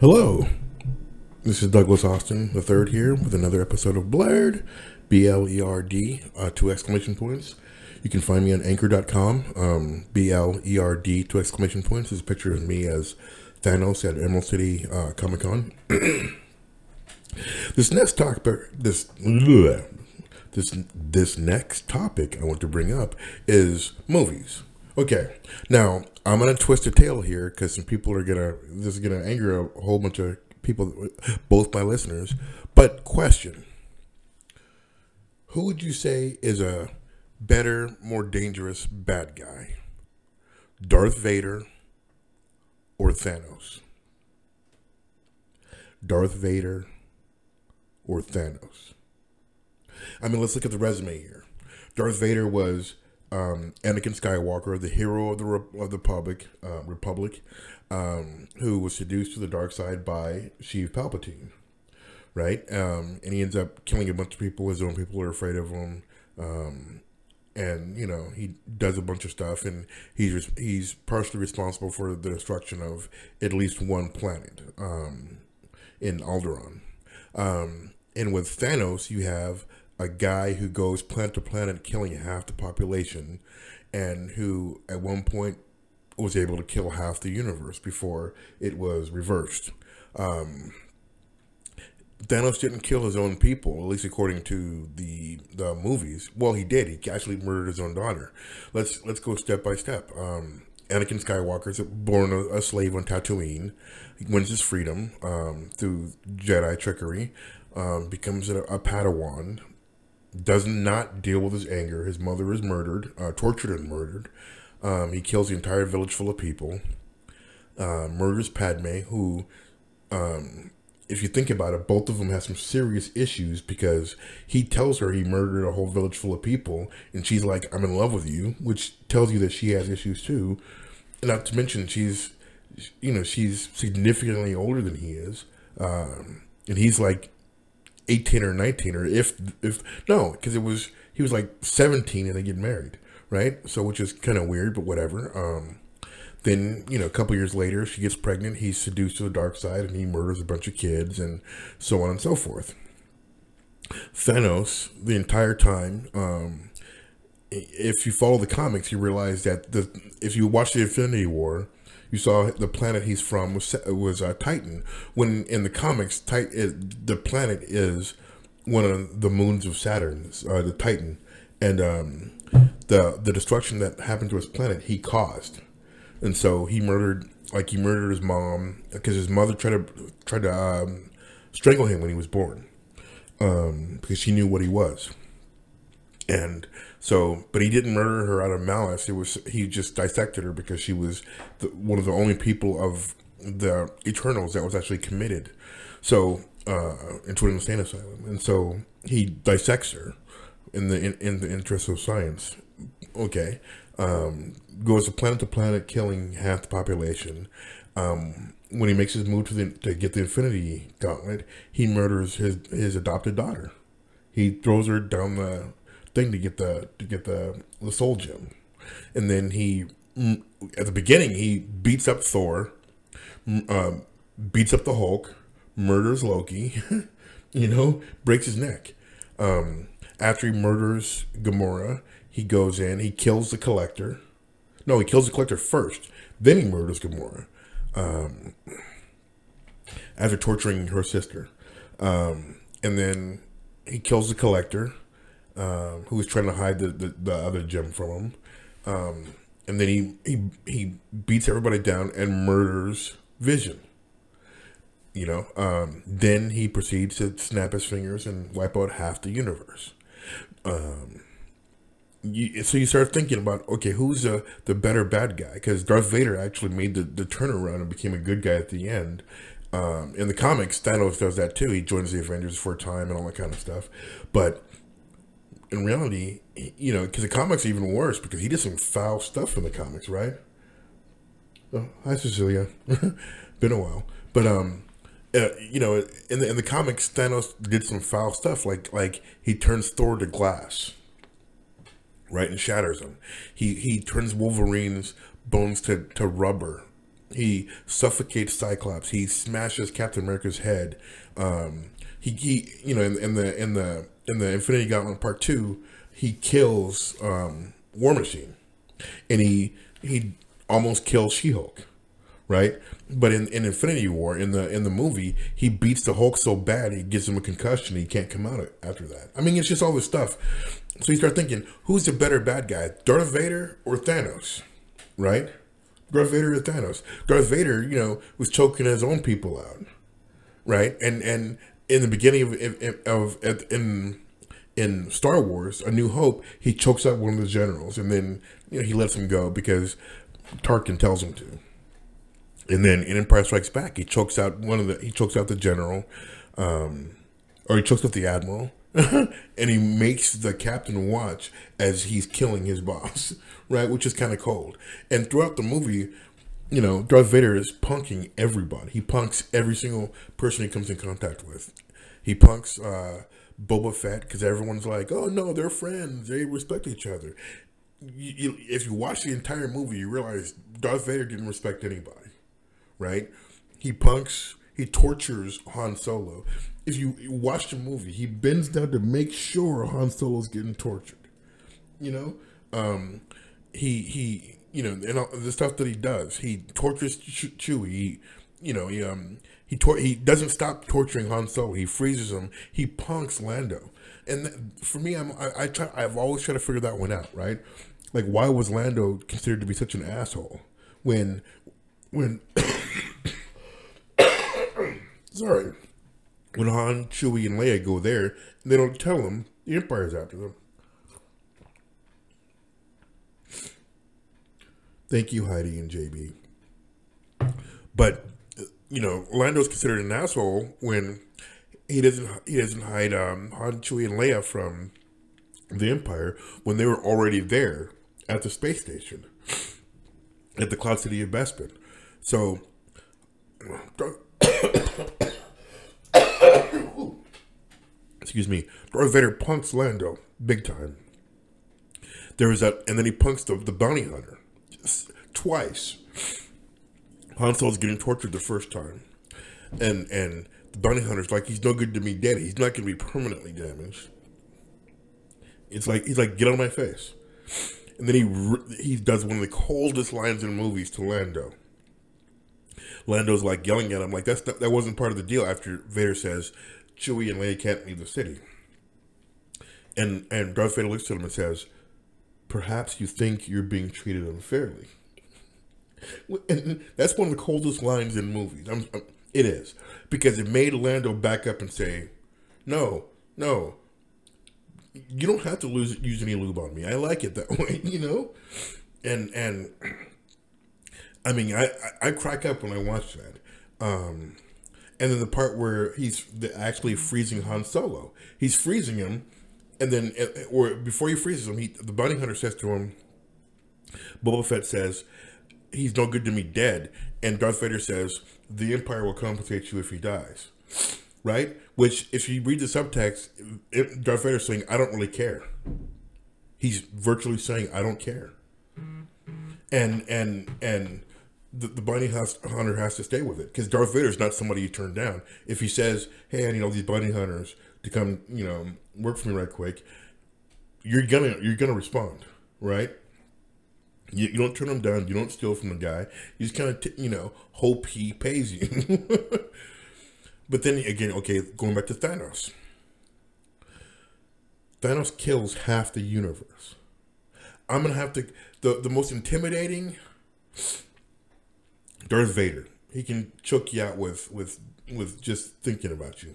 Hello, this is Douglas Austin the third here with another episode of Blerd, B L E R D, uh, two exclamation points. You can find me on Anchor.com. Um, B L E R D, two exclamation points. This is a picture of me as Thanos at Emerald City uh, Comic Con. this next topic, this bleh, this this next topic I want to bring up is movies. Okay, now I'm gonna twist a tail here because some people are gonna this is gonna anger a whole bunch of people, both my listeners. But question: Who would you say is a better, more dangerous bad guy? Darth Vader or Thanos? Darth Vader or Thanos? I mean, let's look at the resume here. Darth Vader was um, Anakin Skywalker, the hero of the Re- of the public, uh, Republic, um, who was seduced to the dark side by Sheev Palpatine, right? Um, and he ends up killing a bunch of people. His own people are afraid of him, um, and you know he does a bunch of stuff, and he's he's partially responsible for the destruction of at least one planet um, in Alderaan. Um, and with Thanos, you have a guy who goes planet to planet killing half the population and who at one point was able to kill half the universe before it was reversed. Um, Thanos didn't kill his own people, at least according to the the movies. Well, he did. He actually murdered his own daughter. Let's let's go step by step. Um, Anakin Skywalker is born a, a, slave on Tatooine. He wins his freedom um, through Jedi trickery. Um, becomes a, a Padawan does not deal with his anger. His mother is murdered, uh, tortured and murdered. Um, he kills the entire village full of people. Uh, murders Padme, who, um, if you think about it, both of them have some serious issues because he tells her he murdered a whole village full of people, and she's like, "I'm in love with you," which tells you that she has issues too. Not to mention, she's, you know, she's significantly older than he is, um, and he's like 18 or 19 or if if no because it was he was like 17 and they get married right? So which is kind of weird but whatever um then you know a couple years later she gets pregnant he's seduced to the dark side and he murders a bunch of kids and so on and so forth. Thanos the entire time um if you follow the comics you realize that the if you watch the infinity war you saw the planet he's from was was uh, Titan. When in the comics, Titan, the planet is one of the moons of Saturn, uh, the Titan, and um, the the destruction that happened to his planet he caused, and so he murdered like he murdered his mom because his mother tried to tried to um, strangle him when he was born. Um, because she knew what he was, and so, but he didn't murder her out of malice. It was he just dissected her because she was the, one of the only people of the Eternals that was actually committed. So, uh, into an insane asylum, and so he dissects her in the in, in the interest of science. Okay, um, goes to planet to planet, killing half the population. Um, when he makes his move to the, to get the Infinity Gauntlet, he murders his his adopted daughter. He throws her down the thing to get the to get the the soul gem, and then he mm, at the beginning he beats up Thor, uh, beats up the Hulk, murders Loki, you know, breaks his neck. Um, after he murders Gamora, he goes in, he kills the Collector. No, he kills the Collector first, then he murders Gamora. Um, after torturing her sister, um, and then he kills the Collector um, who was trying to hide the, the, the other gem from him. Um, and then he, he he beats everybody down and murders Vision. You know, um, then he proceeds to snap his fingers and wipe out half the universe. Um, you, so you start thinking about okay, who's the the better bad guy? Because Darth Vader actually made the, the turnaround and became a good guy at the end. Um, in the comics, Thanos does that too. He joins the Avengers for a time and all that kind of stuff. But in reality, you know, because the comics are even worse because he did some foul stuff in the comics, right? Oh, hi, Cecilia. Been a while, but um, uh, you know, in the in the comics, Thanos did some foul stuff, like like he turns Thor to glass, right, and shatters him. He he turns Wolverine's bones to to rubber, he suffocates Cyclops. He smashes Captain America's head. Um, he, he, you know, in, in, the in the in the Infinity Gauntlet Part Two, he kills um, War Machine, and he he almost kills She Hulk, right? But in, in Infinity War, in the in the movie, he beats the Hulk so bad he gives him a concussion. He can't come out after that. I mean, it's just all this stuff. So you start thinking, who's the better bad guy, Darth Vader or Thanos, right? Darth Vader or Thanos? Darth Vader, you know, was choking his own people out, right? And and in the beginning of of, of in in Star Wars, A New Hope, he chokes out one of the generals, and then you know he lets him go because Tarkin tells him to. And then in Empire Strikes Back, he chokes out one of the he chokes out the general, um, or he chokes out the admiral, and he makes the captain watch as he's killing his boss, right? Which is kind of cold. And throughout the movie, you know, Darth Vader is punking everybody. He punks every single person he comes in contact with. He punks uh, Boba Fett because everyone's like, "Oh no, they're friends. They respect each other." You, you, if you watch the entire movie, you realize Darth Vader didn't respect anybody, right? He punks, he tortures Han Solo. If you watch the movie, he bends down to make sure Han Solo's getting tortured. You know, um, he he, you know, and all the stuff that he does, he tortures Chewie. He, you know, he um he tor- he doesn't stop torturing Han Solo. He freezes him. He punks Lando. And th- for me, I'm I, I try. I've always tried to figure that one out. Right? Like, why was Lando considered to be such an asshole when when sorry when Han, Chewie, and Leia go there, they don't tell him the Empire's after them. Thank you, Heidi and JB. But you know, Lando's considered an asshole when he doesn't he doesn't hide um, Han, Chewie, and Leia from the Empire when they were already there at the space station at the Cloud City of Bespin. So, excuse me, Darth Vader punks Lando big time. There was that, and then he punks the, the bounty hunter twice. Han Solo's getting tortured the first time, and and the bounty hunter's like, he's no good to me Daddy. He's not going to be permanently damaged. It's like he's like, get on my face, and then he he does one of the coldest lines in movies to Lando. Lando's like yelling at him, like that's not, that wasn't part of the deal. After Vader says, Chewie and Leia can't leave the city, and and Darth Vader looks at him and says, "Perhaps you think you're being treated unfairly." And that's one of the coldest lines in movies. I'm, I'm, it is because it made Lando back up and say, "No, no, you don't have to lose, use any lube on me. I like it that way, you know." And and I mean, I I, I crack up when I watch that. Um, and then the part where he's actually freezing Han Solo, he's freezing him, and then uh, or before he freezes him, he the bounty hunter says to him, Boba Fett says, he's no good to me dead. And Darth Vader says, the Empire will compensate you if he dies. Right? Which, if you read the subtext, it, Darth Vader's saying, I don't really care. He's virtually saying, I don't care. And, and, and, the, the bounty hunter has to stay with it because Darth Vader's not somebody you turn down. If he says, "Hey, I need all these bounty hunters to come, you know, work for me right quick," you're gonna you're gonna respond, right? You, you don't turn them down. You don't steal from the guy. You just kind of, t- you know, hope he pays you. but then again, okay, going back to Thanos. Thanos kills half the universe. I'm gonna have to the the most intimidating Darth Vader. He can choke you out with with with just thinking about you.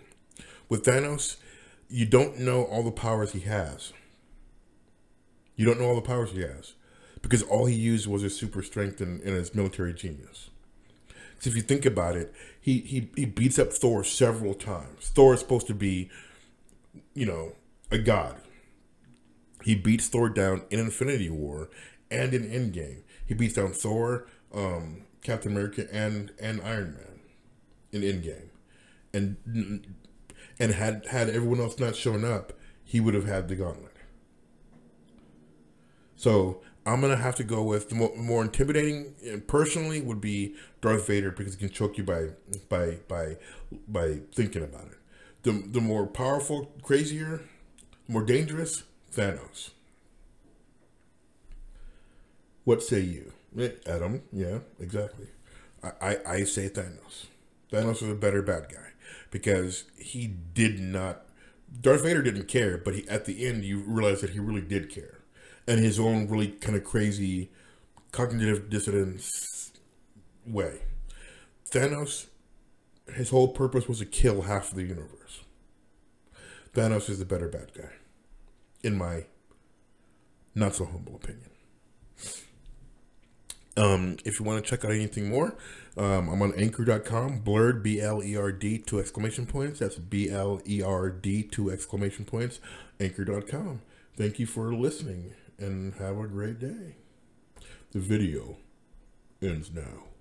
With Thanos, you don't know all the powers he has. You don't know all the powers he has because all he used was his super strength and, and his military genius. So if you think about it, he, he he beats up Thor several times. Thor is supposed to be, you know, a god. He beats Thor down in Infinity War and in Endgame. He beats down Thor, um, Captain America, and and Iron Man in Endgame, and and had had everyone else not shown up, he would have had the gauntlet. So I'm gonna have to go with the more, more intimidating uh, personally would be Darth Vader because he can choke you by by by by thinking about it. The the more powerful, crazier, more dangerous, Thanos. What say you, Eh, Adam? Yeah, exactly. I, I say Thanos. Thanos is a better bad guy because he did not. Darth Vader didn't care, but he at the end you realize that he really did care, and his own really kind of crazy cognitive dissonance way. Thanos, his whole purpose was to kill half of the universe. Thanos is the better bad guy, in my not so humble opinion. Um, if you want to check out anything more, um, I'm on anchor.com, Blerd, B L E R D, two exclamation points. That's B L E R D, two exclamation points, anchor.com. Thank you for listening and have a great day. The video ends now.